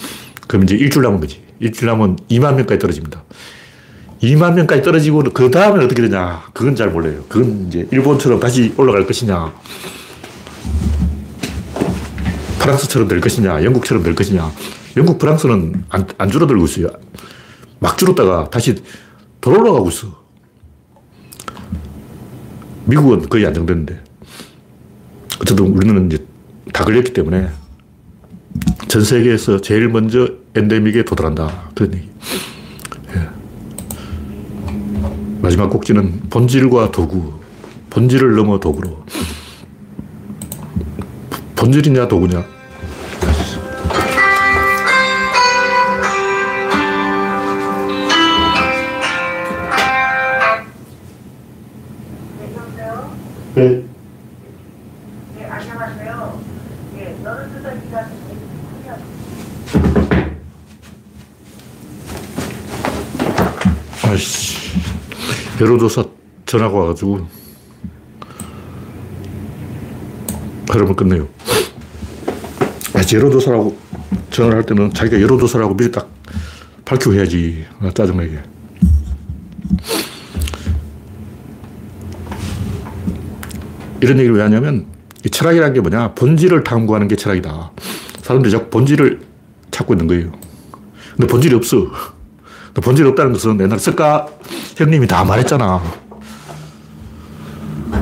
S1: 그럼 이제 일주일 남은 거지. 일주일 남으면 2만 명까지 떨어집니다. 2만 명까지 떨어지고 그 다음에 어떻게 되냐. 그건 잘 몰라요. 그건 이제 일본처럼 다시 올라갈 것이냐. 프랑스처럼 될 것이냐. 영국처럼 될 것이냐. 영국, 프랑스는 안, 안 줄어들고 있어요. 막 줄었다가 다시 돌아올라가고 있어. 미국은 거의 안정됐는데. 어쨌든 우리는 이제 다 걸렸기 때문에 전 세계에서 제일 먼저 엔데믹에 도달한다. 그런 얘기. 예. 마지막 꼭지는 본질과 도구. 본질을 넘어 도구로. 본질이냐, 도구냐. 여론조사 전화가 와가지고. 그러면 끝내요. 아, 여론조사라고 전화를 할 때는 자기가 여론조사라고 미리 딱 밝히고 해야지. 아, 짜증나게. 이런 얘기를 왜 하냐면 이 철학이라는 게 뭐냐? 본질을 탐구하는 게 철학이다. 사람들이 자꾸 본질을 찾고 있는 거예요. 근데 본질이 없어. 본질이 없다는 것은 옛날 석가 형님이 다 말했잖아.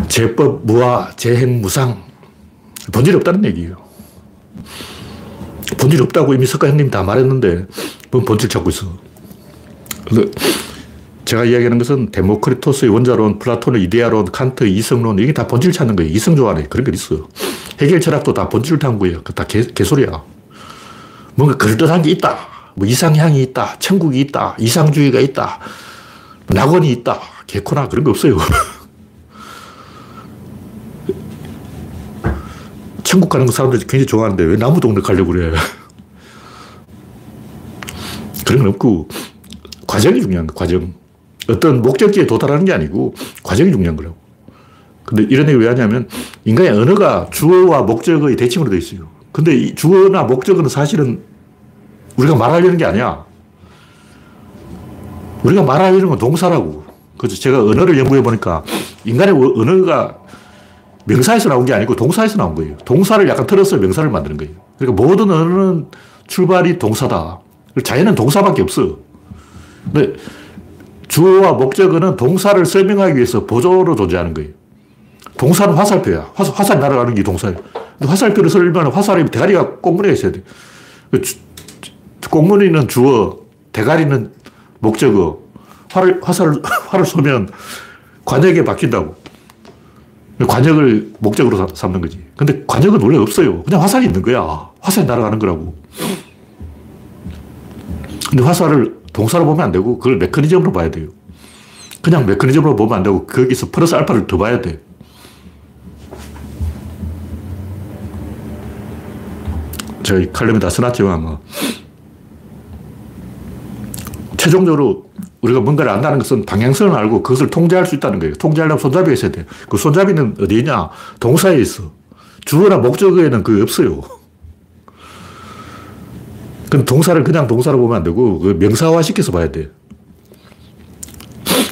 S1: 제법 무아, 제행 무상. 본질이 없다는 얘기예요. 본질이 없다고 이미 석가 형님이 다 말했는데, 뭔 본질 찾고 있어. 제가 이야기하는 것은 데모크리토스의 원자론, 플라톤의 이데아론, 칸트 이성론, 이게 다 본질 찾는 거예요. 이성조 안에 그런 게 있어. 헤겔 철학도 다 본질 탐구예요. 그다 개, 개소리야. 뭔가 그럴듯한 게 있다. 뭐 이상향이 있다. 천국이 있다. 이상주의가 있다. 낙원이 있다. 개코나 그런 거 없어요. 천국 가는 거 사람들이 굉장히 좋아하는데 왜 나무 동네 가려고 그래. 그런 건 없고, 과정이 중요한 거 과정. 어떤 목적지에 도달하는 게 아니고 과정이 중요한 거라고. 근데 이런 얘기 왜 하냐면 인간의 언어가 주어와 목적의 대칭으로 되어 있어요. 근데 이 주어나 목적은 사실은 우리가 말하려는 게 아니야. 우리가 말하려는 건 동사라고. 그래서 제가 언어를 연구해 보니까 인간의 언어가 명사에서 나온 게 아니고 동사에서 나온 거예요. 동사를 약간 틀어서 명사를 만드는 거예요. 그러니까 모든 언어는 출발이 동사다. 자연은 동사밖에 없어. 근데 주어와 목적어는 동사를 설명하기 위해서 보조로 존재하는 거예요. 동사는 화살표야. 화살, 화살 날아가는 게 동사예요. 화살표를 설명하면 화살이 대가리가 꽁무니가 있어야 돼. 그 꽁무니는 주어, 대가리는 목적어. 활을, 화살을, 활을 쏘면 관역에 박힌다고. 관역을 목적으로 삼는 거지. 근데 관역은 원래 없어요. 그냥 화살이 있는 거야. 화살이 날아가는 거라고. 근데 화살을 동사로 보면 안 되고 그걸 메커니즘으로 봐야 돼요. 그냥 메커니즘으로 보면 안 되고 거기서 플러스 알파를 더 봐야 돼. 제가 칼럼에 다 써놨지만 뭐 최종적으로 우리가 뭔가를 안다는 것은 방향성을 알고 그것을 통제할 수 있다는 거예요. 통제하려면 손잡이가 있어야 돼요. 그 손잡이는 어디 있냐? 동사에 있어. 주어나 목적어에는 그게 없어요. 그 동사를 그냥 동사로 보면 안 되고 그 명사화 시켜서 봐야 돼.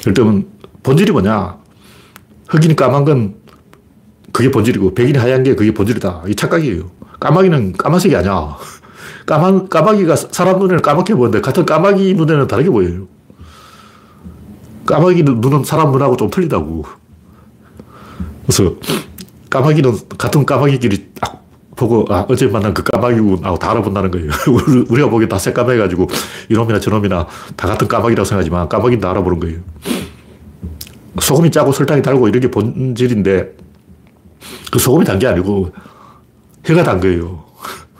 S1: 일단 본질이 뭐냐? 흑인이 까만 건 그게 본질이고 백인이 하얀 게 그게 본질이다. 이 착각이에요. 까마귀는 까만색이 아니야. 까만, 까마귀가 사람 눈에는 까맣게 보이는데 같은 까마귀 눈에는 다르게 보여요. 까마귀 눈은 사람 눈하고 좀 틀리다고. 그래서 까마귀는 같은 까마귀끼리 딱 보고, 아, 어제 만난 그 까마귀군 하고 다 알아본다는 거예요. 우리가 보기엔 다 새까매가지고 이놈이나 저놈이나 다 같은 까마귀라고 생각하지만 까마귀는 다 알아보는 거예요. 소금이 짜고 설탕이 달고 이런 게 본질인데 그 소금이 단 게 아니고 해가 단 거예요.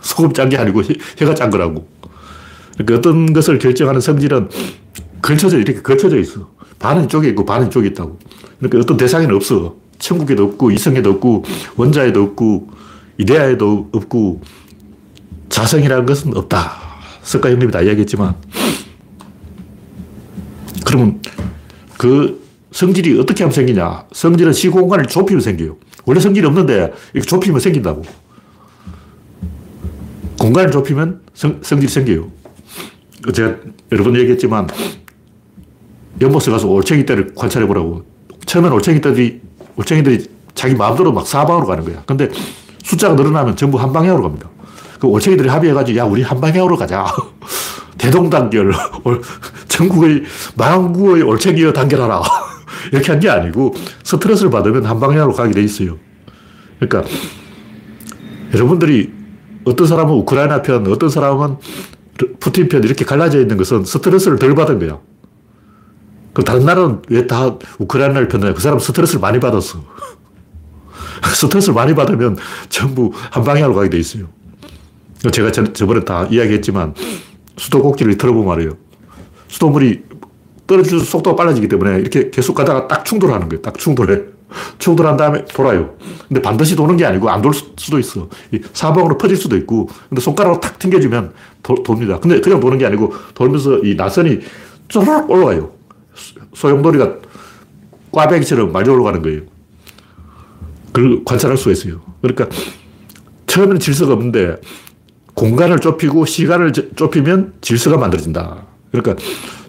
S1: 소금 짠 게 아니고 해가 짠 거라고. 그러니까 어떤 것을 결정하는 성질은 걸쳐져, 이렇게 걸쳐져 있어. 반은 이쪽에 있고 반은 이쪽에 있다고. 그러니까 어떤 대상에는 없어. 천국에도 없고, 이성에도 없고, 원자에도 없고, 이데아에도 없고, 자성이라는 것은 없다. 석가 형님이 다 이야기했지만, 그러면 그 성질이 어떻게 하면 생기냐? 성질은 시공간을 좁히면 생겨요. 원래 성질이 없는데 이렇게 좁히면 생긴다고. 공간을 좁히면 성, 성질이 생겨요. 제가 여러 번 얘기했지만 연못에 가서 올챙이 떼를 관찰해 보라고. 처음엔 올챙이 떼들이, 올챙이들이 자기 마음대로 막 사방으로 가는 거야. 근데 숫자가 늘어나면 전부 한 방향으로 갑니다. 그 올챙이들이 합의해가지고 야, 우리 한 방향으로 가자. 대동단결. 전국의 망구의 올챙이여 단결하라. 이렇게 한 게 아니고 스트레스를 받으면 한 방향으로 가게 돼 있어요. 그러니까 여러분들이 어떤 사람은 우크라이나 편, 어떤 사람은 푸틴 편 이렇게 갈라져 있는 것은 스트레스를 덜 받은 거야. 그 다른 나라는 왜 다 우크라이나를 편드냐? 그 사람 스트레스를 많이 받았어. 스트레스를 많이 받으면 전부 한 방향으로 가게 돼 있어요. 제가 저번에 다 이야기했지만 수도꼭지를 틀어보면 말이에요. 수돗물이 떨어질 속도가 빨라지기 때문에 이렇게 계속 가다가 딱 충돌하는 거예요. 딱 충돌해. 충돌한 다음에 돌아요. 근데 반드시 도는 게 아니고 안 돌 수도 있어. 사방으로 퍼질 수도 있고, 근데 손가락으로 탁 튕겨주면 도, 돕니다. 근데 그냥 도는 게 아니고 돌면서 이 나선이 쪼락 올라가요. 소용돌이가 꽈배기처럼 많이 올라가는 거예요. 그걸 관찰할 수가 있어요. 그러니까 처음에는 질서가 없는데 공간을 좁히고 시간을 좁히면 질서가 만들어진다. 그러니까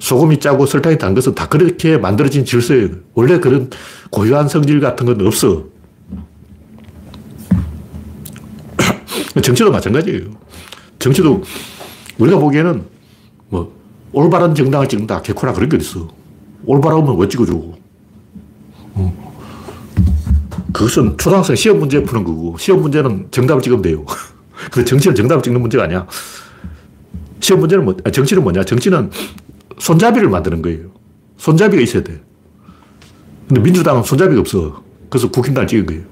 S1: 소금이 짜고 설탕이 단 것은 다 그렇게 만들어진 질서예요. 원래 그런 고유한 성질 같은 건 없어. 정치도 마찬가지예요. 정치도 우리가 보기에는 뭐 올바른 정당을 찍는다. 개코나 그런 게 있어. 올바르면 왜 찍어줘. 어. 그것은 초등학생 시험 문제 푸는 거고, 시험 문제는 정답을 찍으면 돼요. 근데 정치는 정답을 찍는 문제가 아니야. 시험 문제는 뭐, 아, 정치는 뭐냐? 정치는 손잡이를 만드는 거예요. 손잡이가 있어야 돼. 근데 민주당은 손잡이가 없어. 그래서 국힘당을 찍은 거예요.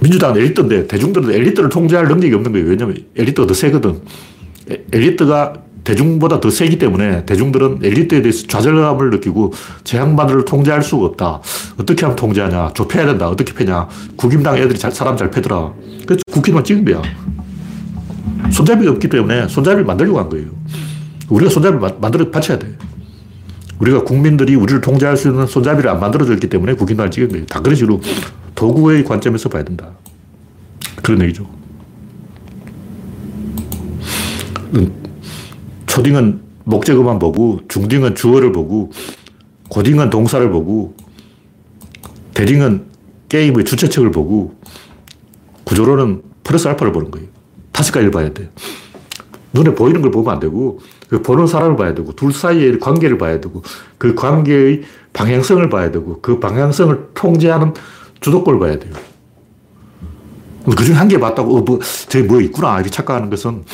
S1: 민주당은 엘리트인데 대중들은 엘리트를 통제할 능력이 없는 거예요. 왜냐면 엘리트가 더 세거든. 엘리트가 대중보다 더 세기 때문에 대중들은 엘리트에 대해서 좌절감을 느끼고 제 양반들을 통제할 수가 없다. 어떻게 하면 통제하냐? 좁혀야 된다. 어떻게 패냐? 국임당 애들이 잘, 사람 잘 패더라. 그래서 국힘을 찍은 거야. 손잡이가 없기 때문에 손잡이를 만들려고 한 거예요. 우리가 손잡이를 만들어 바쳐야 돼. 우리가 국민들이 우리를 통제할 수 있는 손잡이를 안 만들어줬기 때문에 국힘당을 찍은 거예요. 다 그런 식으로 도구의 관점에서 봐야 된다. 그런 얘기죠. 초딩은 목적어만 보고, 중딩은 주어를 보고, 고딩은 동사를 보고, 대딩은 게임의 주체측을 보고, 구조로는 플러스 알파를 보는 거예요. 다섯 가지를 봐야 돼. 눈에 보이는 걸 보면 안 되고, 그 보는 사람을 봐야 되고, 둘 사이의 관계를 봐야 되고, 그 관계의 방향성을 봐야 되고, 그 방향성을 통제하는 주도권을 봐야 돼요. 그 중에 한 개 봤다고, 어, 뭐, 저기 뭐 있구나. 이렇게 착각하는 것은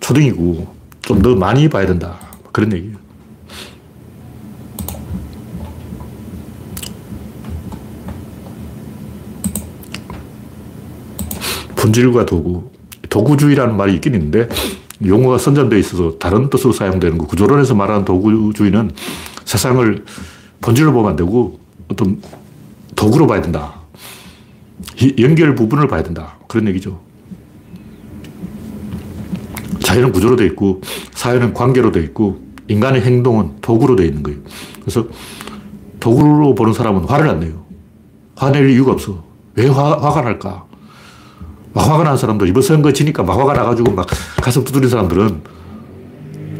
S1: 초등이고, 좀 더 많이 봐야 된다. 그런 얘기예요. 본질과 도구. 도구주의라는 말이 있긴 있는데 용어가 선전되어 있어서 다른 뜻으로 사용되는 거. 구조론에서 말하는 도구주의는 세상을 본질로 보면 안 되고 어떤 도구로 봐야 된다. 연결 부분을 봐야 된다. 그런 얘기죠. 자연은 구조로 되어 있고, 사회는 관계로 되어 있고, 인간의 행동은 도구로 되어 있는 거예요. 그래서 도구로 보는 사람은 화를 안 내요. 화낼 이유가 없어. 왜 화, 화가 날까? 막 화가 난 사람들, 이번 선거 지니까 막 화가 나가지고 막 가슴 두드린 사람들은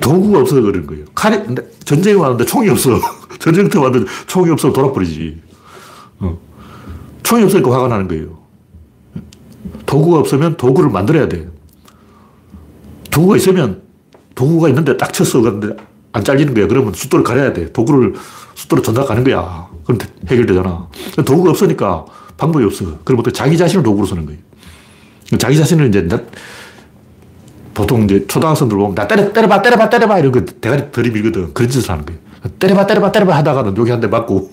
S1: 도구가 없어서 그런 거예요. 칼이, 전쟁이 왔는데 총이 없어. 전쟁터 왔는데 총이 없어 돌아버리지. 어. 총이 없으니까 화가 나는 거예요. 도구가 없으면 도구를 만들어야 돼. 도구가 있으면 도구가 있는데 딱 쳤어. 그런데 안 잘리는 거야. 그러면 숫돌을 가려야 돼. 도구를 숫돌을 전다 가는 거야. 그럼 해결되잖아. 도구가 없으니까 방법이 없어. 그럼 자기 자신을 도구로 쓰는 거예요. 자기 자신을 이제 보통 이제 초등학생들 보면 나 때려, 때려봐, 때려봐, 때려봐 이러고 대가리 들이밀거든. 그런 짓을 하는 거예요. 때려봐, 때려봐, 때려봐 하다가는 여기 한 대 맞고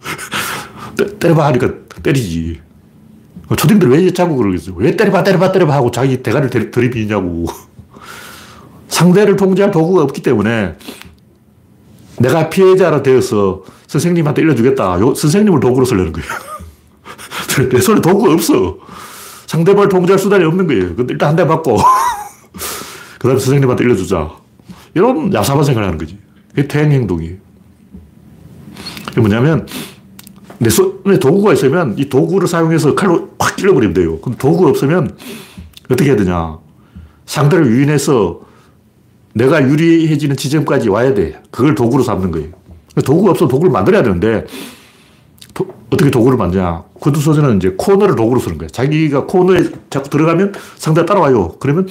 S1: 때, 려봐 하니까 때리지. 초딩들 왜 자꾸 그러겠어요? 왜 때려봐, 때려봐, 때려봐 하고 자기 대가리를 들이미냐고. 상대를 통제할 도구가 없기 때문에 내가 피해자로 되어서 선생님한테 일러주겠다. 요 선생님을 도구로 쓰려는 거예요. 내 손에 도구가 없어. 상대방을 통제할 수단이 없는 거예요. 근데 일단 한 대 맞고, 그 다음에 선생님한테 일러주자. 이런 야사반 생각을 하는 거지. 그게 퇴행 행동이에요. 그게 뭐냐면, 내 손에 도구가 있으면 이 도구를 사용해서 칼로 확 찔러버리면 돼요. 근데 도구가 없으면 어떻게 해야 되냐. 상대를 유인해서 내가 유리해지는 지점까지 와야 돼. 그걸 도구로 삼는 거예요. 도구가 없어 도구를 만들어야 되는데 도, 어떻게 도구를 만드냐. 구두소재는 이제 코너를 도구로 쓰는 거예요. 자기가 코너에 자꾸 들어가면 상대가 따라와요. 그러면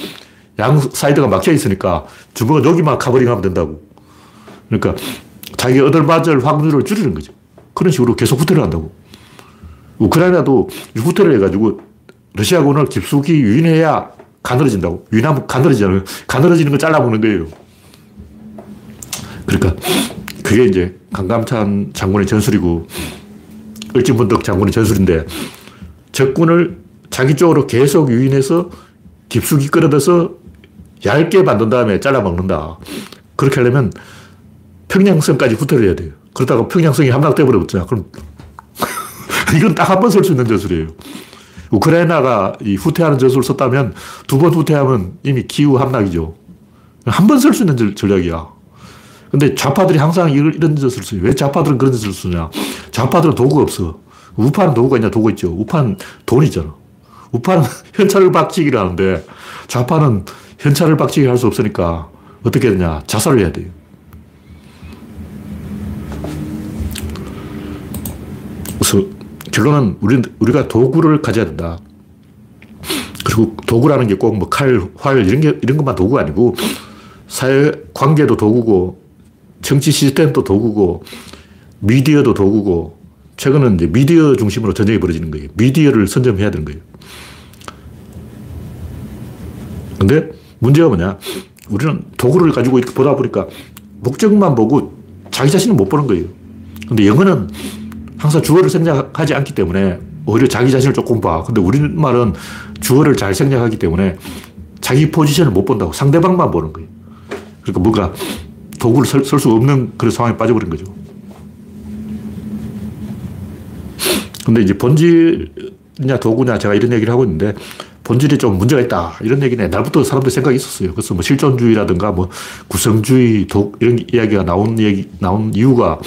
S1: 양 사이드가 막혀 있으니까 주먹은 여기만 커버링 하면 된다고. 그러니까 자기 얻어맞을 확률을 줄이는 거죠. 그런 식으로 계속 후퇴를 한다고. 우크라이나도 후퇴를 해가지고 러시아군을 깊숙이 유인해야 가늘어진다고. 유인하면 가늘어지잖아요. 가늘어지는 걸 잘라먹는 거예요. 그러니까 그게 이제 강감찬 장군의 전술이고 을진분덕 장군의 전술인데 적군을 자기 쪽으로 계속 유인해서 깊숙이 끌어들여서 얇게 만든 다음에 잘라먹는다. 그렇게 하려면 평양성까지 후퇴를 해야 돼요. 그러다가 평양성이 함락돼 버렸잖아. 그럼 이건 딱 한 번 쓸 수 있는 전술이에요. 우크라이나가 이 후퇴하는 전술을 썼다면 두 번 후퇴하면 이미 기후 함락이죠. 한 번 쓸 수 있는 전략이야. 근데 좌파들이 항상 이런 짓을 써요. 왜 좌파들은 그런 짓을 쓰냐. 좌파들은 도구가 없어. 우파는 도구가 있냐? 도구 있죠. 우파는 돈 있잖아. 우파는 현찰을 박치기를 하는데 좌파는 현찰을 박치기 할 수 없으니까 어떻게 되냐. 자살을 해야 돼요. 그래서 결론은 우리, 우리가 도구를 가져야 된다. 그리고 도구라는 게 꼭 뭐 칼, 활, 이런 게, 이런 것만 도구가 아니고 사회 관계도 도구고 정치 시스템도 도구고, 미디어도 도구고, 최근은 이제 미디어 중심으로 전쟁이 벌어지는 거예요. 미디어를 선점해야 되는 거예요. 근데 문제가 뭐냐. 우리는 도구를 가지고 보다 보니까 목적만 보고 자기 자신은 못 보는 거예요. 근데 영어는 항상 주어를 생략하지 않기 때문에 오히려 자기 자신을 조금 봐. 근데 우리말은 주어를 잘 생략하기 때문에 자기 포지션을 못 본다고 상대방만 보는 거예요. 그러니까 뭔가 도구를 쓸 수 없는 그런 상황에 빠져버린 거죠. 근데 이제 본질이냐 도구냐 제가 이런 얘기를 하고 있는데 본질이 좀 문제가 있다. 이런 얘기는 옛날부터 사람들 생각이 있었어요. 그래서 뭐 실존주의라든가 뭐 구성주의, 독, 이런 이야기가 나온 얘기, 나온 이유가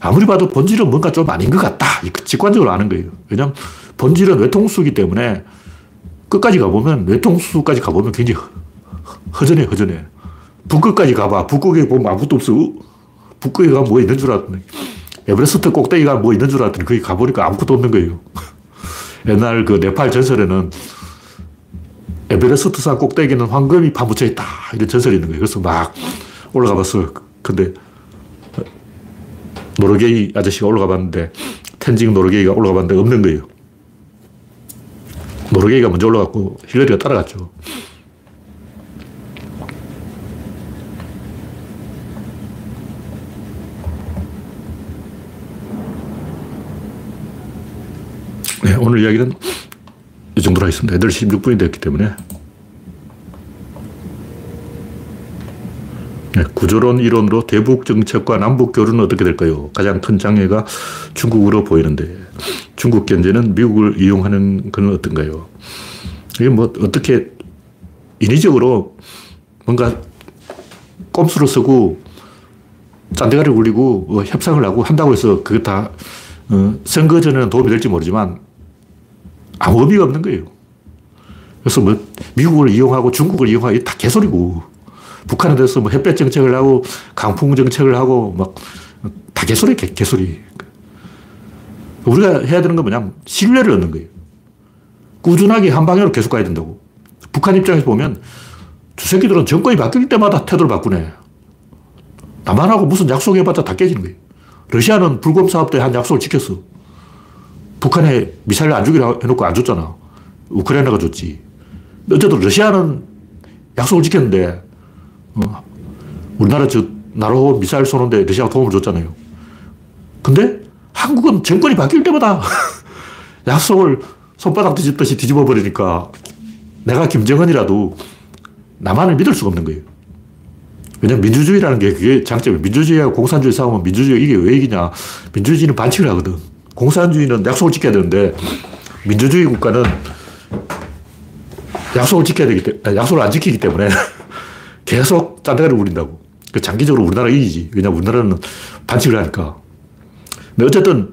S1: 아무리 봐도 본질은 뭔가 좀 아닌 것 같다. 직관적으로 아는 거예요. 왜냐면 본질은 외통수기 때문에 끝까지 가보면, 외통수까지 가보면 굉장히 허전해, 허전해. 북극까지 가봐. 북극에 보면 아무것도 없어. 북극에 가면 뭐 있는 줄 알았더니. 에베레스트 꼭대기가 뭐 있는 줄 알았더니 거기 가보니까 아무것도 없는 거예요. 옛날 그 네팔 전설에는 에베레스트 산 꼭대기는 황금이 파묻혀 있다. 이런 전설이 있는 거예요. 그래서 막 올라가 봤어. 근데 노르게이 아저씨가 올라가 봤는데 텐징 노르게이가 올라가 봤는데 없는 거예요. 노르게이가 먼저 올라갔고 힐러리가 따라갔죠. 네, 오늘 이야기는 이 정도로 하겠습니다. 8시 16분이 됐기 때문에. 구조론 이론으로 대북 정책과 남북 교류는 어떻게 될까요? 가장 큰 장애가 중국으로 보이는데 중국 견제는 미국을 이용하는 건 어떤가요? 이게 뭐 어떻게 인위적으로 뭔가 꼼수를 쓰고 짠대가리를 굴리고 뭐 협상을 하고 한다고 해서 그게 다 어, 선거 전에는 도움이 될지 모르지만 아무 의미가 없는 거예요. 그래서 뭐 미국을 이용하고 중국을 이용하고 다 개소리고 북한에 대해서 뭐 햇볕 정책을 하고 강풍 정책을 하고 막 다 개소리, 개, 개소리. 우리가 해야 되는 건 뭐냐면 신뢰를 얻는 거예요. 꾸준하게 한 방향으로 계속 가야 된다고. 북한 입장에서 보면 저 새끼들은 정권이 바뀔 때마다 태도를 바꾸네. 남한하고 무슨 약속해봤자 다 깨지는 거예요. 러시아는 불금 사업 때 한 약속을 지켰어. 북한에 미사일 안 주기로 해놓고 안 줬잖아. 우크라이나가 줬지. 어쨌든 러시아는 약속을 지켰는데, 어, 우리나라 저, 나로 미사일 쏘는데 러시아가 도움을 줬잖아요. 근데 한국은 정권이 바뀔 때마다 약속을 손바닥 뒤집듯이 뒤집어 버리니까 내가 김정은이라도 나만을 믿을 수가 없는 거예요. 왜냐면 민주주의라는 게 그게 장점이에요. 민주주의하고 공산주의 싸우면 민주주의가 이게 왜 이기냐. 민주주의는 반칙을 하거든. 공산주의는 약속을 지켜야 되는데 민주주의 국가는 약속을 지켜야 되기 때문에, 약속을 안 지키기 때문에 계속 짠대가를 울린다고. 그 장기적으로 우리나라 이기지. 왜냐면 우리나라는 반칙을 하니까. 근데 어쨌든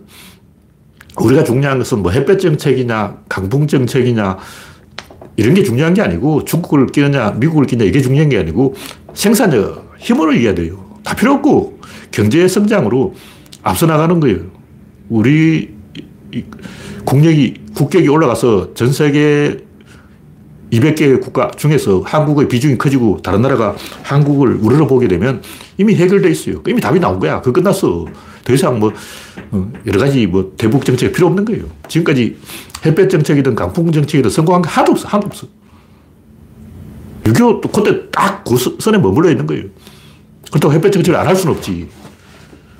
S1: 우리가 중요한 것은 뭐 햇볕 정책이냐, 강풍 정책이냐, 이런 게 중요한 게 아니고 중국을 끼느냐, 미국을 끼느냐, 이게 중요한 게 아니고 생산력, 힘으로 이겨야 돼요. 다 필요 없고 경제 성장으로 앞서 나가는 거예요. 우리 국력이, 국격이 올라가서 전 세계 200개 국가 중에서 한국의 비중이 커지고 다른 나라가 한국을 우러러 보게 되면 이미 해결돼 있어요. 이미 답이 나온 거야. 그 끝났어. 더 이상 뭐 어, 여러 가지 뭐 대북 정책이 필요 없는 거예요. 지금까지 햇볕 정책이든 강풍 정책이든 성공한 게 하나도 없어. 하나도 없어. 6.25도 그때 딱 그 선에 머물러 있는 거예요. 그렇다고 햇볕 정책을 안 할 수는 없지.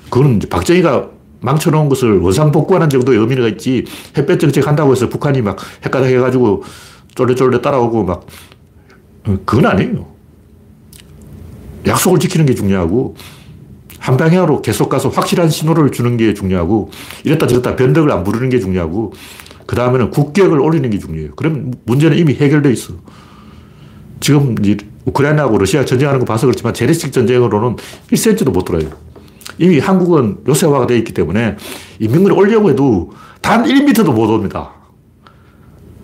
S1: 그거는 박정희가 망쳐놓은 것을 원상복구하는 정도의 의미가 있지 햇볕 정책 한다고 해서 북한이 막 헷가닥 해가지고 쫄래쫄래 따라오고 막 어, 그건 아니에요. 약속을 지키는 게 중요하고 한 방향으로 계속 가서 확실한 신호를 주는 게 중요하고 이랬다 저랬다 변덕을 안 부르는 게 중요하고 그 다음에는 국격을 올리는 게 중요해요. 그럼 문제는 이미 해결돼 있어. 지금 우크라이나하고 러시아 전쟁하는 거 봐서 그렇지만 재래식 전쟁으로는 1cm도 못 돌아요. 이미 한국은 요새화가 되어 있기 때문에 인민군이 올려고 해도 단 1m도 못 옵니다.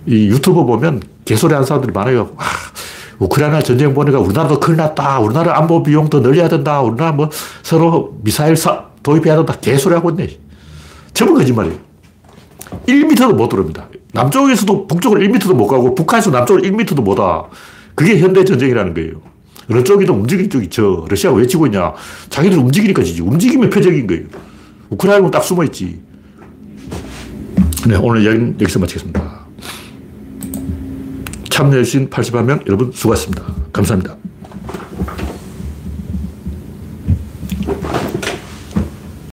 S1: 이 유튜브 보면 개소리 하는 사람들이 많아요. 아, 우크라이나 전쟁 보니까 우리나라도 큰일 났다. 우리나라 안보 비용 더 늘려야 된다. 우리나라 뭐 서로 미사일 사, 도입해야 된다. 개소리 하고 있네. 전부 거짓말이에요. 1m도 못 들어옵니다. 남쪽에서도 북쪽으로 1m도 못 가고 북한에서 남쪽으로 1m도 못 와. 그게 현대 전쟁이라는 거예요. 어느 쪽이든 움직일 쪽이 죠 러시아가 왜 치고 있냐. 자기들 움직이니까 지지. 움직이면 표적인 거예요. 우크라이나는 딱 숨어 있지. 네, 오늘 여기, 여기서 마치겠습니다. 참여해주신 81명 여러분 수고하셨습니다. 감사합니다.